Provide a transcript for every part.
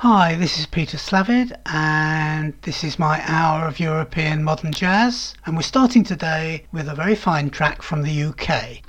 Hi, this is Peter Slavid, and this is my hour of European modern jazz. And we're starting today with a very fine track from the UK.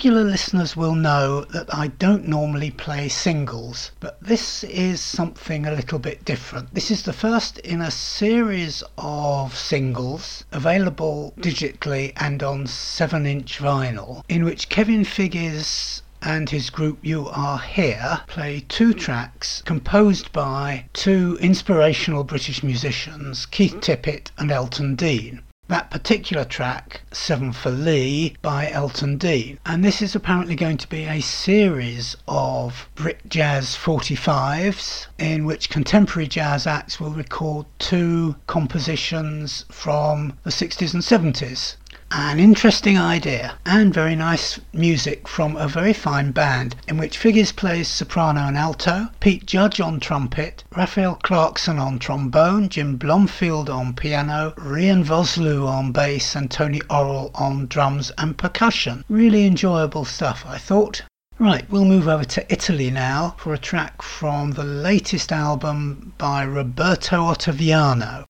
Regular listeners will know that I don't normally play singles, but this is something a little bit different. This is the first in a series of singles available digitally and on 7 inch vinyl, in which Kevin Figes and his group You Are Here play two tracks composed by two inspirational British musicians, Keith Tippett and Elton Dean that particular track, Seven for Lee, by Elton Dean. And this is apparently going to be a series of Brit Jazz 45s in which contemporary jazz acts will record two compositions from the 60s and 70s. An interesting idea and very nice music from a very fine band in which Figes plays soprano and alto, Pete Judge on trumpet, Raphael Clarkson on trombone, Jim Blomfield on piano, Riaan Vosloo on bass, and Tony Orrell on drums and percussion. Really enjoyable stuff, I thought. Right, we'll move over to Italy now for a track from the latest album by Roberto Ottaviano.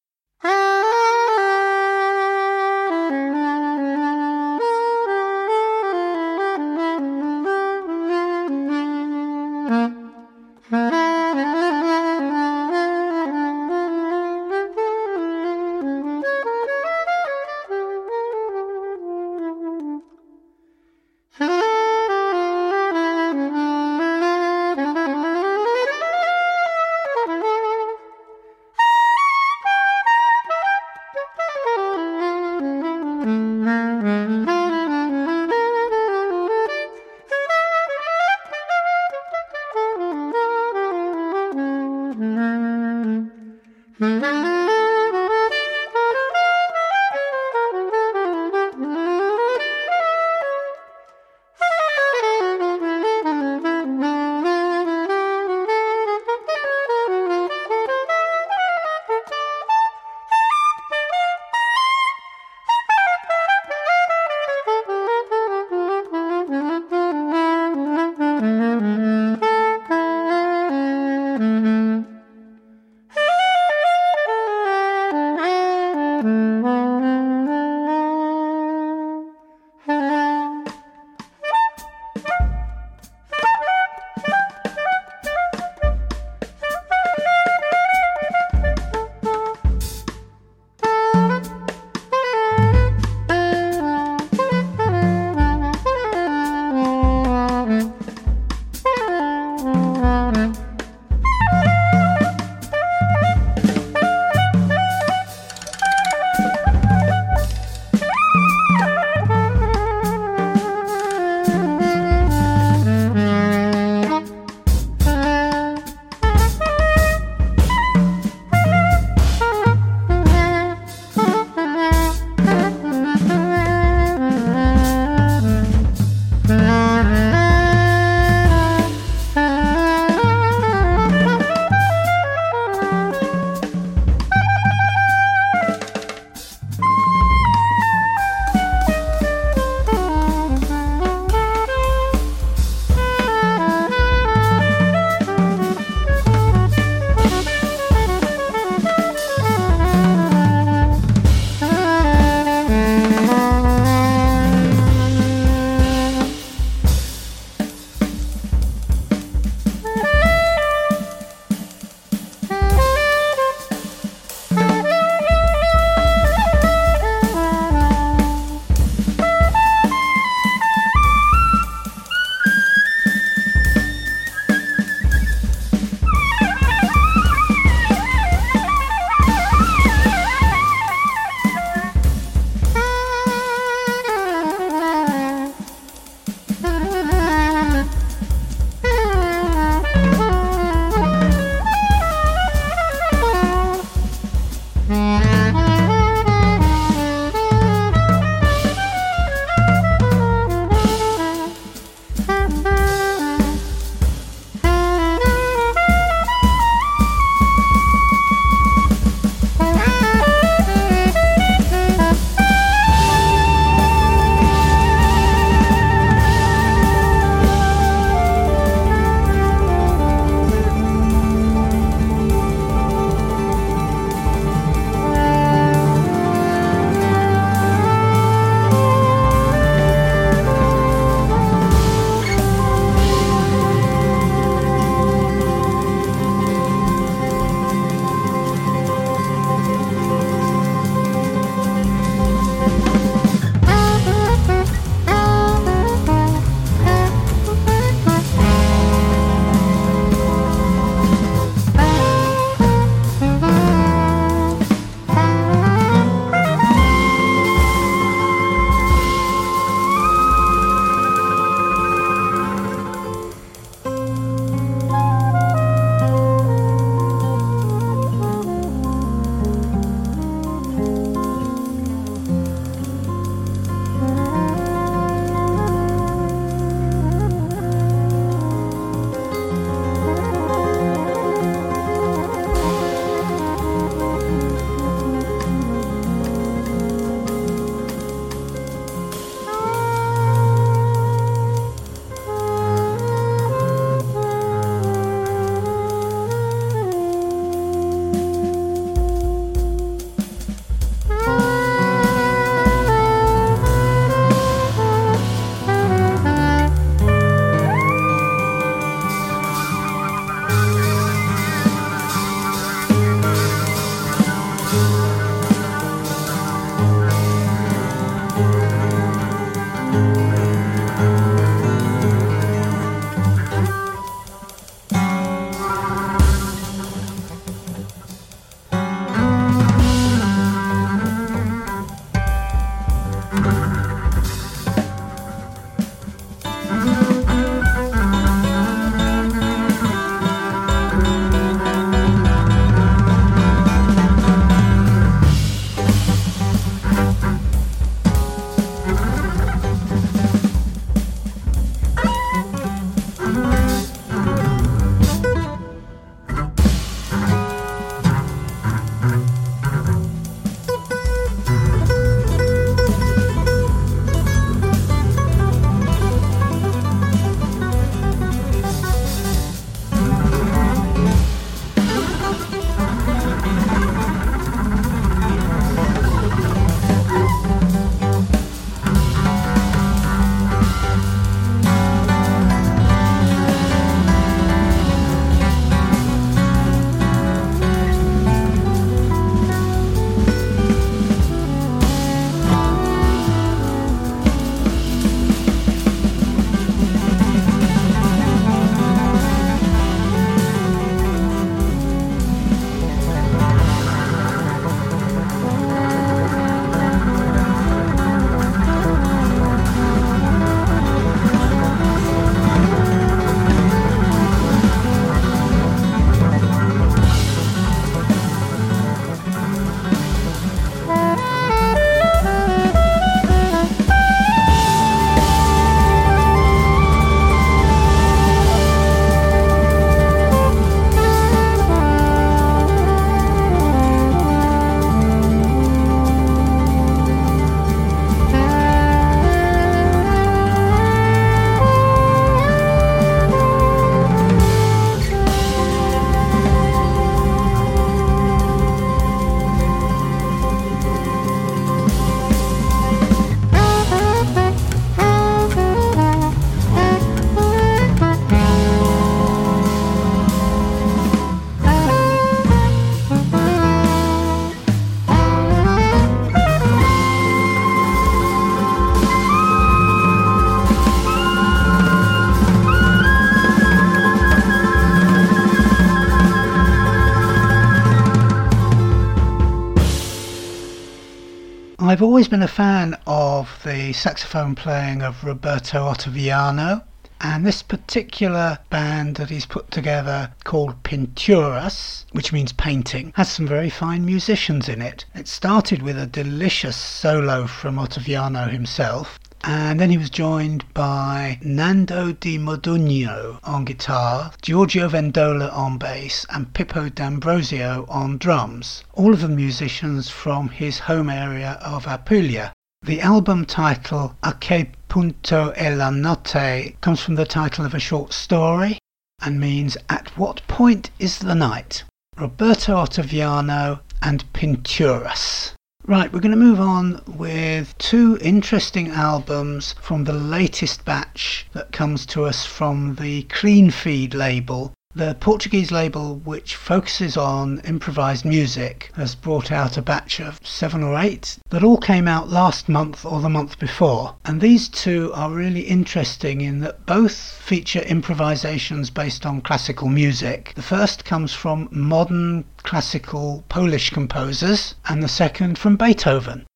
Always been a fan of the saxophone playing of Roberto Ottaviano, and this particular band that he's put together called Pinturas, which means painting, has some very fine musicians in it. It started with a delicious solo from Ottaviano himself, and then he was joined by Nando Di Modugno on guitar, Giorgio Vendola on bass, and Pippo D'Ambrosio on drums, all of the musicians from his home area of Apulia. The album title A che punto è la notte comes from the title of a short story and means At what point is the night? Roberto Ottaviano and Pinturas. Right, we're going to move on with two interesting albums from the latest batch that comes to us from the Clean Feed label the Portuguese label, which focuses on improvised music, has brought out a batch of seven or eight that all came out last month or the month before. And these two are really interesting in that both feature improvisations based on classical music. The first comes from modern classical Polish composers, and the second from Beethoven.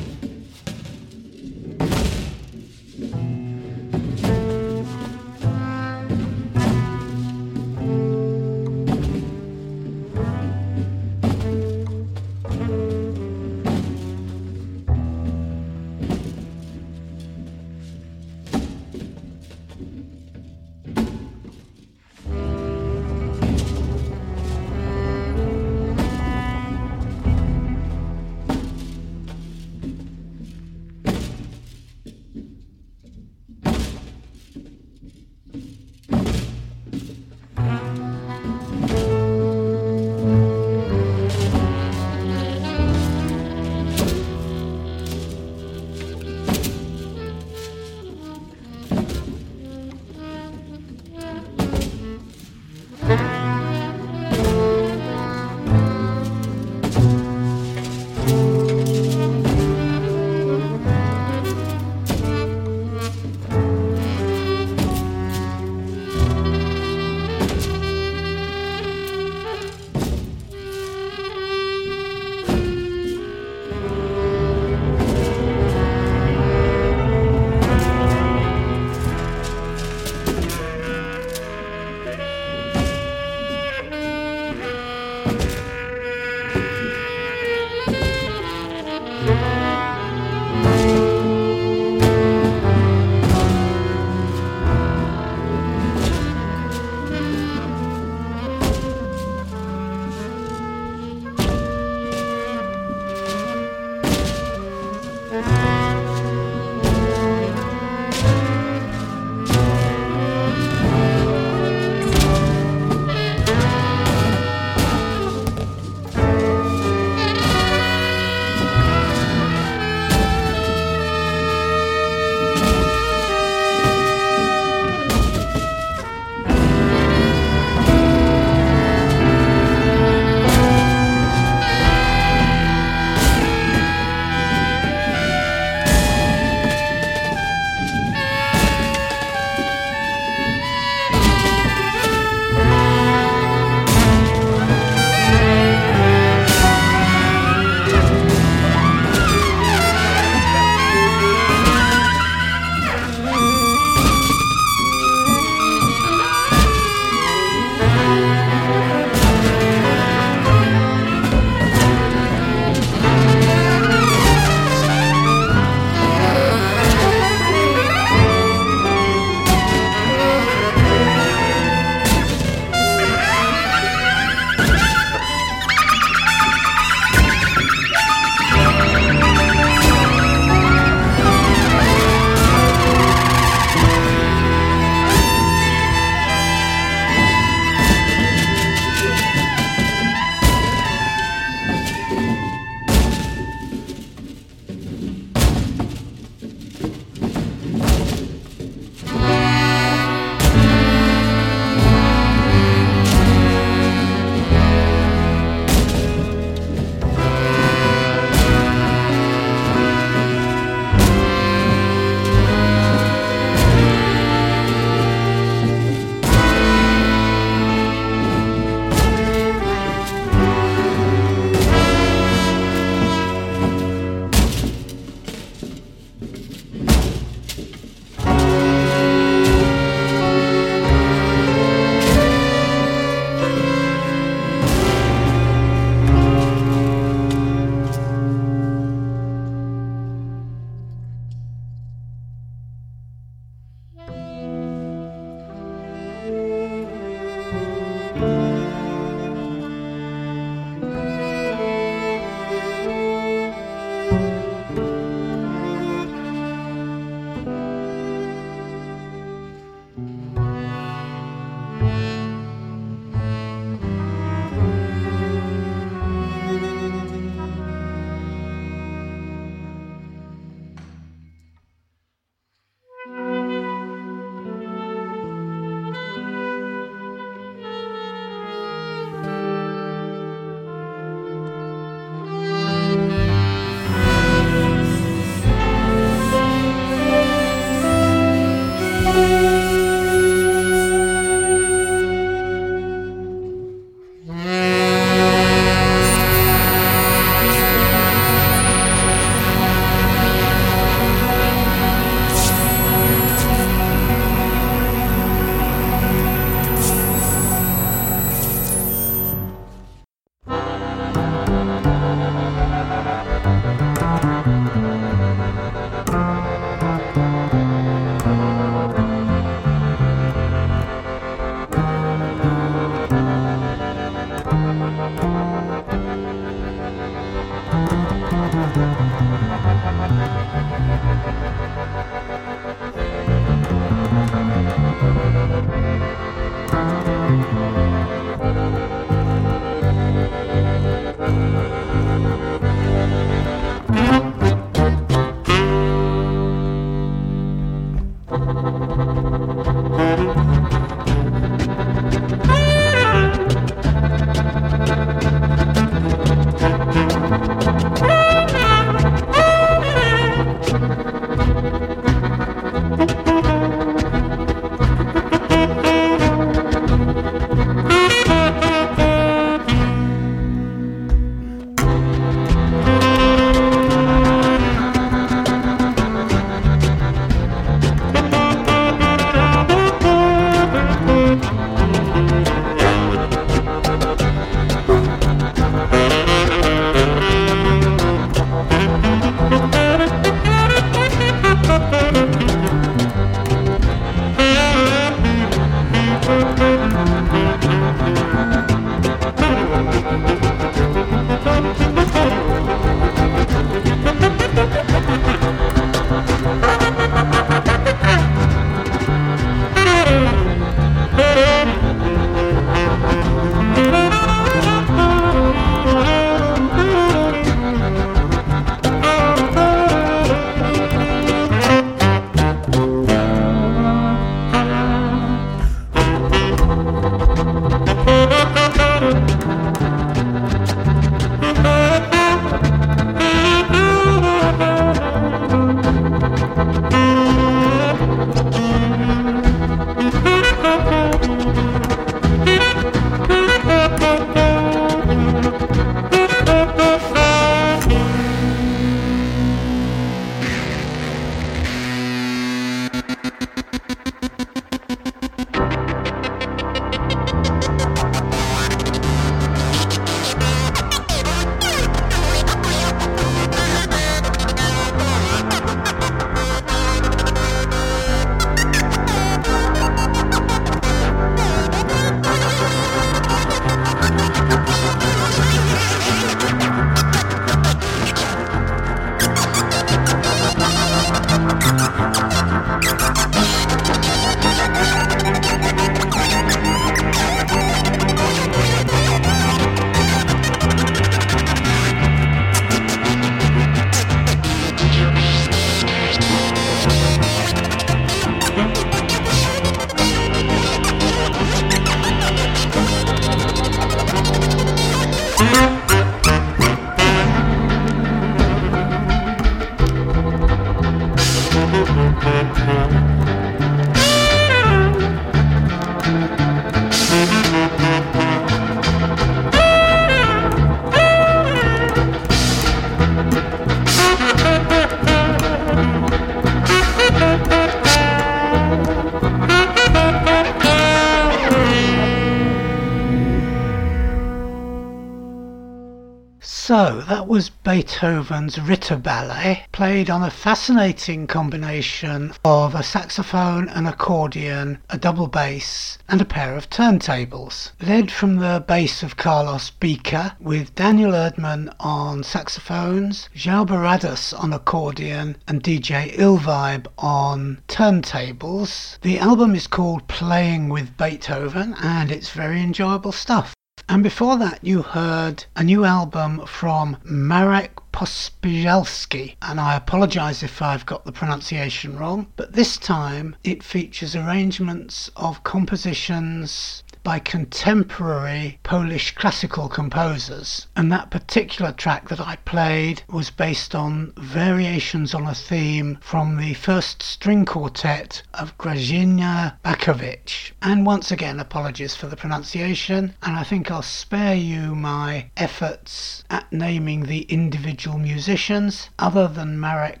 Was Beethoven's Ritter Ballet, played on a fascinating combination of a saxophone, an accordion, a double bass, and a pair of turntables. Led from the bass of Carlos Bica, with Daniel Erdmann on saxophones, João Barradas on accordion, and DJ Illvibe on turntables. The album is called Playing with Beethoven, and it's very enjoyable stuff. And before that, you heard a new album from Marek Pospieszalski, and I apologise if I've got the pronunciation wrong, but this time it features arrangements of compositions by contemporary Polish classical composers. And that particular track that I played was based on variations on a theme from the first string quartet of Grażyna Bacewicz. And once again, apologies for the pronunciation, and I think I'll spare you my efforts at naming the individual musicians, other than Marek.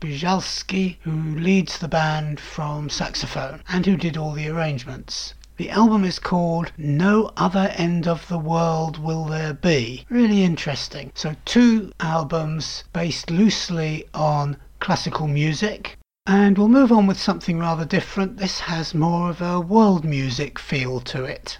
Bijalski, who leads the band from saxophone and who did all the arrangements. The album is called No Other End of the World Will There Be. Really interesting. So, two albums based loosely on classical music. And we'll move on with something rather different. This has more of a world music feel to it.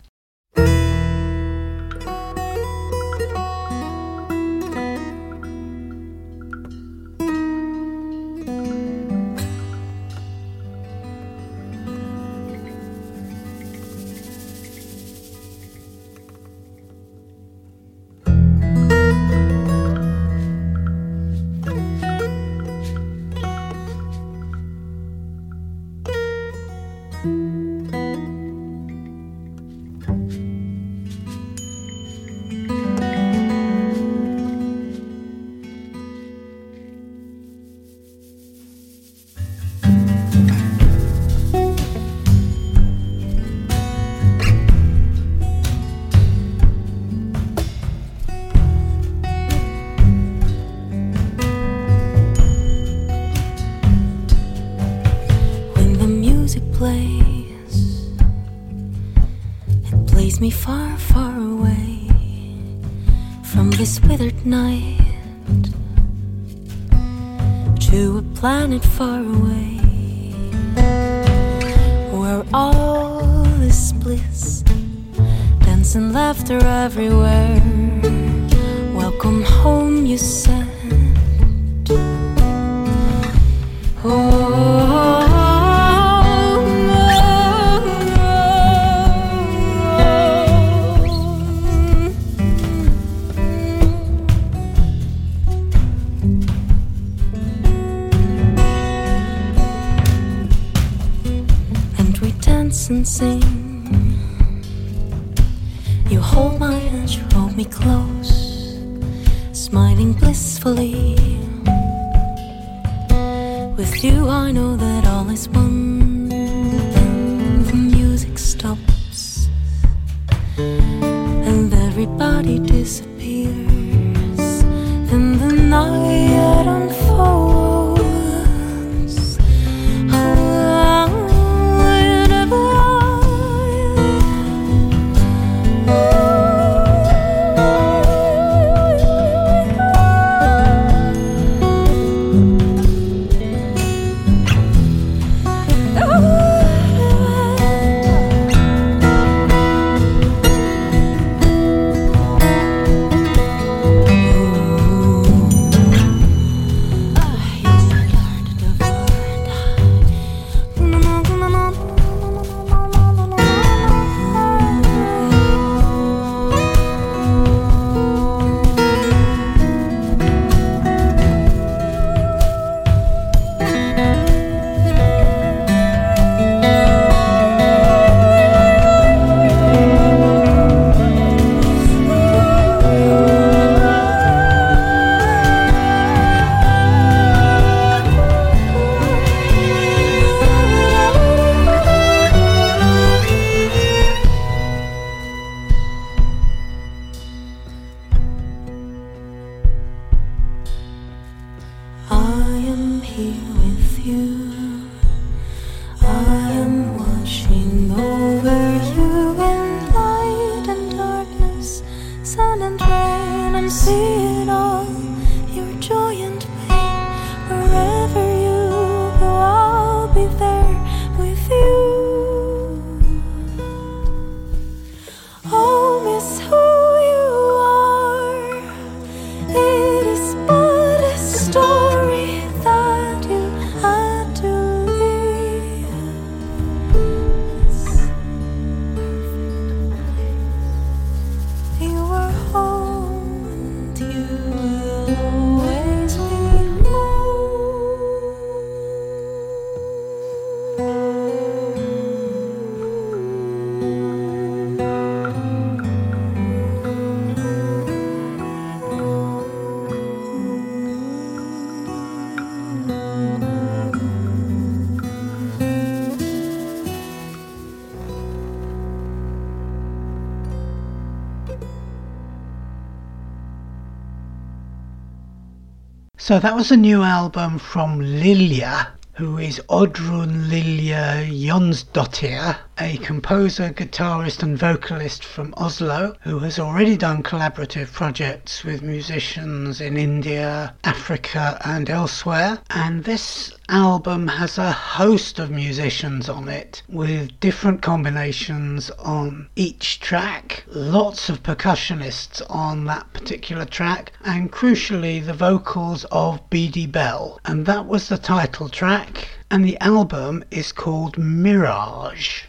Withered night to a planet far away where all is bliss, dance and laughter everywhere. Welcome home, you said. So that was a new album from Lilja, who is Oddrun Lilja Jonsdottir, a composer, guitarist, and vocalist from Oslo who has already done collaborative projects with musicians in India, Africa, and elsewhere. And this album has a host of musicians on it with different combinations on each track, lots of percussionists on that particular track, and crucially the vocals of BD Bell. And that was the title track, and the album is called Mirage.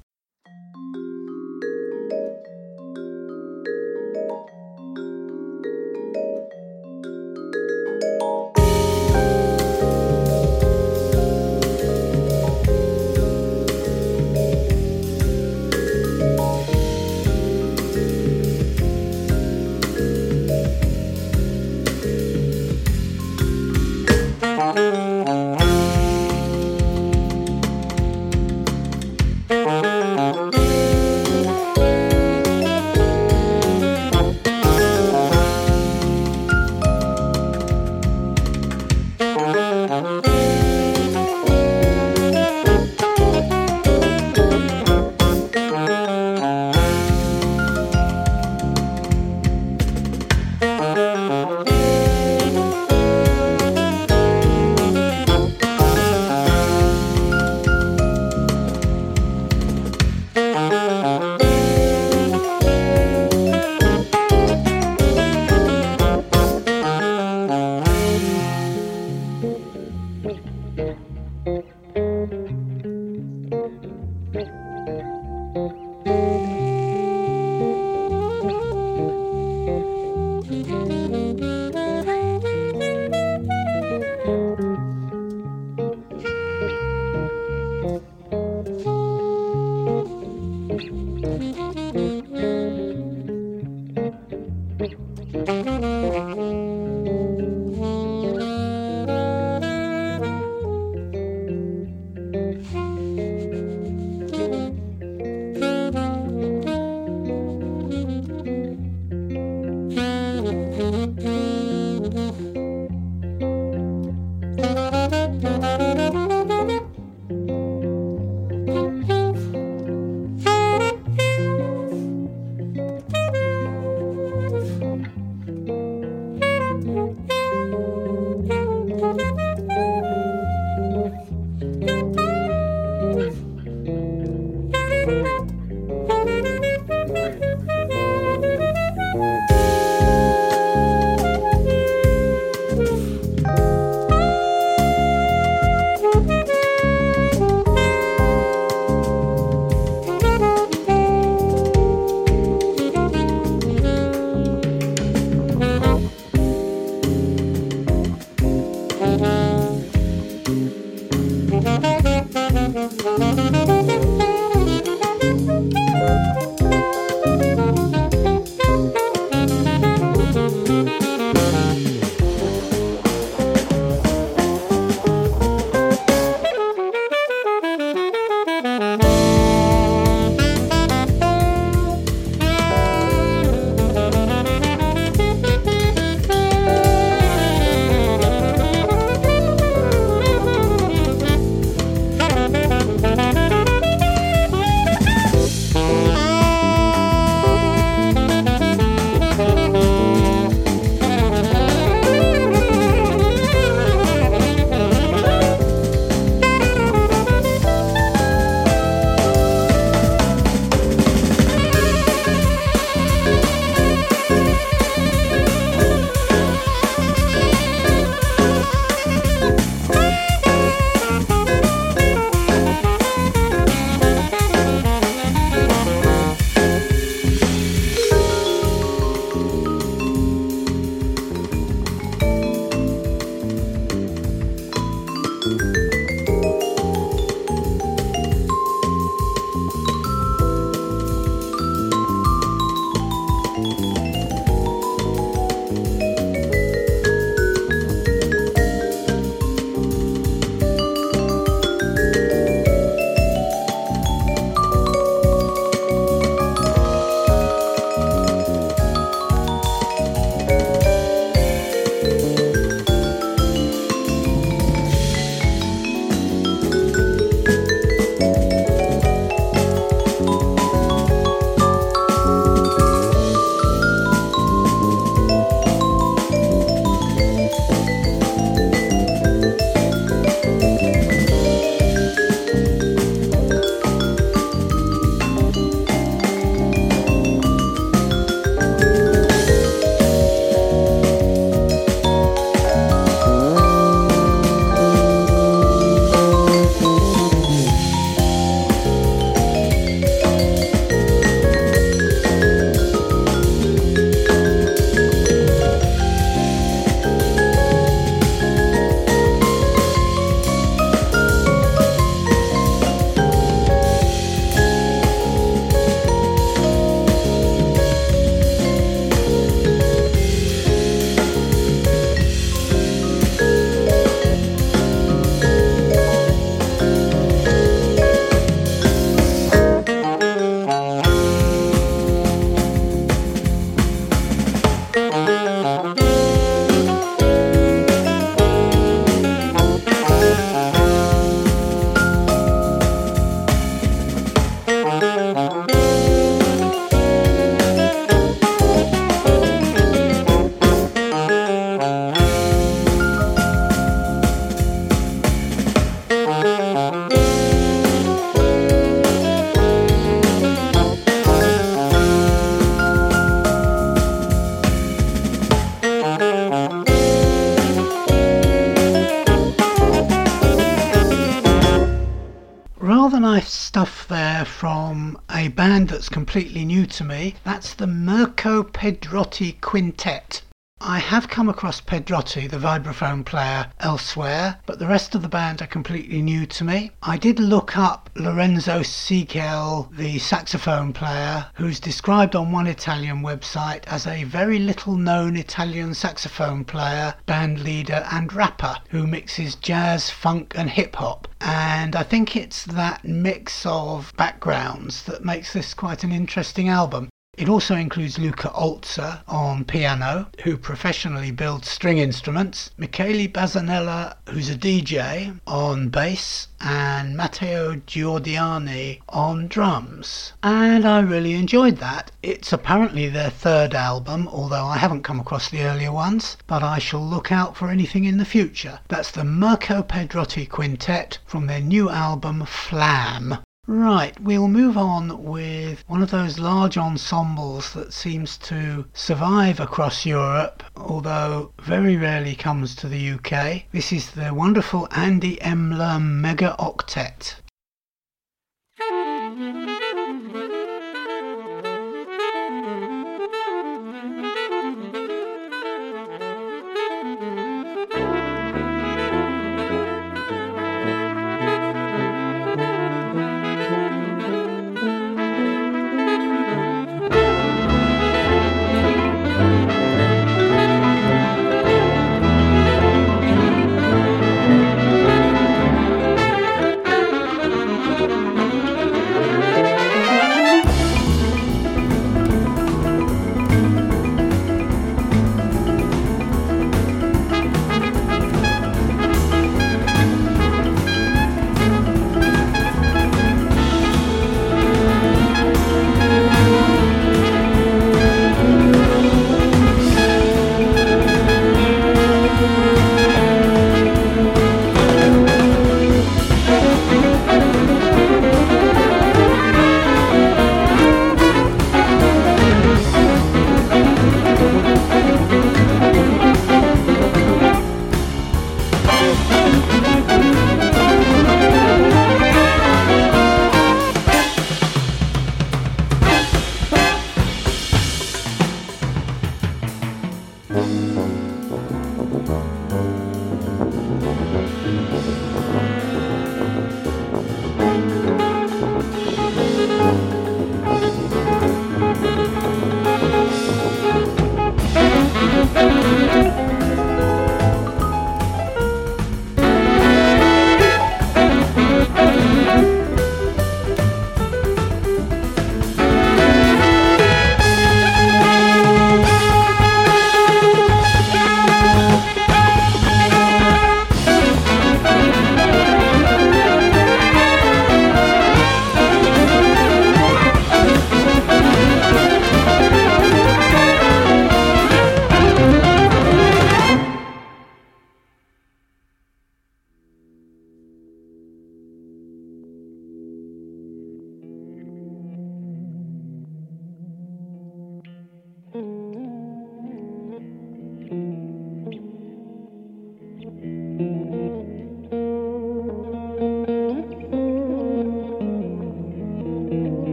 That's completely new to me. That's the Mirko Pedrotti Quintet. I have come across Pedrotti, the vibraphone player, elsewhere, but the rest of the band are completely new to me. I did look up Lorenzo Siegel, the saxophone player, who's described on one Italian website as a very little known Italian saxophone player, band leader, and rapper who mixes jazz, funk, and hip hop. And I think it's that mix of backgrounds that makes this quite an interesting album. It also includes Luca Olzer on piano, who professionally builds string instruments, Michele Bazanella, who's a DJ, on bass, and Matteo Giordiani on drums. And I really enjoyed that. It's apparently their third album, although I haven't come across the earlier ones, but I shall look out for anything in the future. That's the Mirko Pedrotti Quintet from their new album Flam. Right, we'll move on with one of those large ensembles that seems to survive across Europe, although very rarely comes to the UK. This is the wonderful Andy Emler Mega Octet.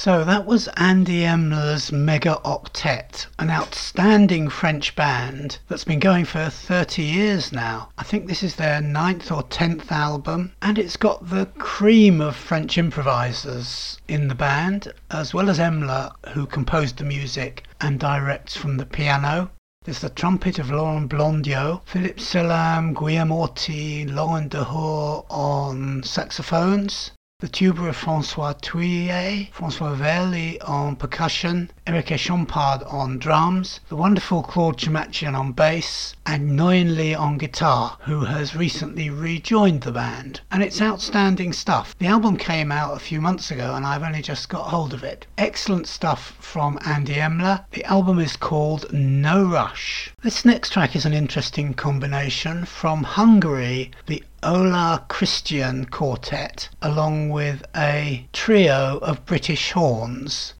So that was Andy Emler's Mega Octet, an outstanding French band that's been going for 30 years now. I think this is their ninth or tenth album, and it's got the cream of French improvisers in the band, as well as Emler, who composed the music and directs from the piano. There's the trumpet of Laurent Blondiau, Philippe Sellam, Guillaume Orti, Laurent Dehors on saxophones, the tuba of Francois Thuillier, Francois Verly on percussion, Eric Echampard on drums, the wonderful Claude Tchamitchian on bass, and Nguyen Le on guitar, who has recently rejoined the band. And it's outstanding stuff. The album came out a few months ago and I've only just got hold of it. Excellent stuff from Andy Emler. The album is called No Rush. This next track is an interesting combination from Hungary, the Olah Krisztian Quartet, along with a trio of British horns.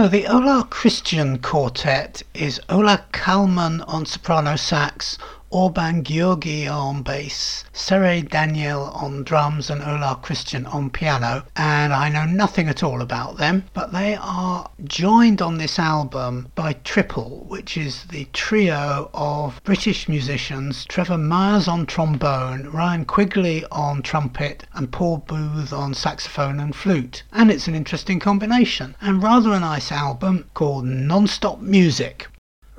So the Olah Krisztian Quartet is Olah Kalman on soprano sax, Orban Gyorgy on bass, Sere Daniel on drums, and Olah Krisztian on piano. And I know nothing at all about them, but they are joined on this album by Triple, which is the trio of British musicians Trevor Mires on trombone, Ryan Quigley on trumpet, and Paul Booth on saxophone and flute. And it's an interesting combination, and rather a nice album called Non-Stop Music.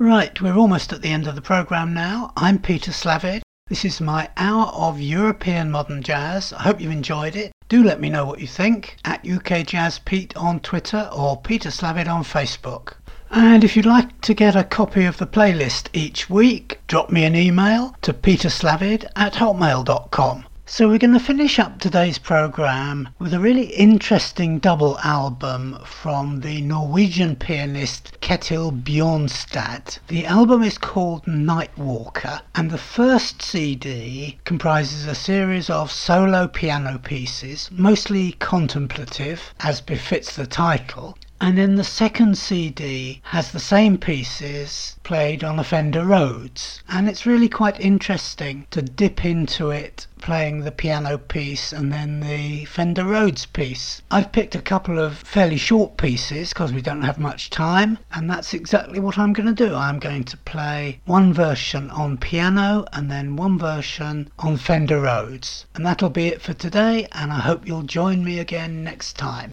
Right, we're almost at the end of the programme now. I'm Peter Slavid. This is my hour of European modern jazz. I hope you've enjoyed it. Do let me know what you think at UK Jazz Pete on Twitter or Peter Slavid on Facebook. And if you'd like to get a copy of the playlist each week, drop me an email to peterslavid at hotmail.com. So we're going to finish up today's program with a really interesting double album from the Norwegian pianist Ketil Bjornstad. The album is called Nightwalker and the first CD comprises a series of solo piano pieces, mostly contemplative as befits the title, and then the second CD has the same pieces played on a Fender Rhodes. And it's really quite interesting to dip into it playing the piano piece and then the Fender Rhodes piece. I've picked a couple of fairly short pieces because we don't have much time, and that's exactly what I'm going to do. I'm going to play one version on piano and then one version on Fender Rhodes. And that'll be it for today, and I hope you'll join me again next time.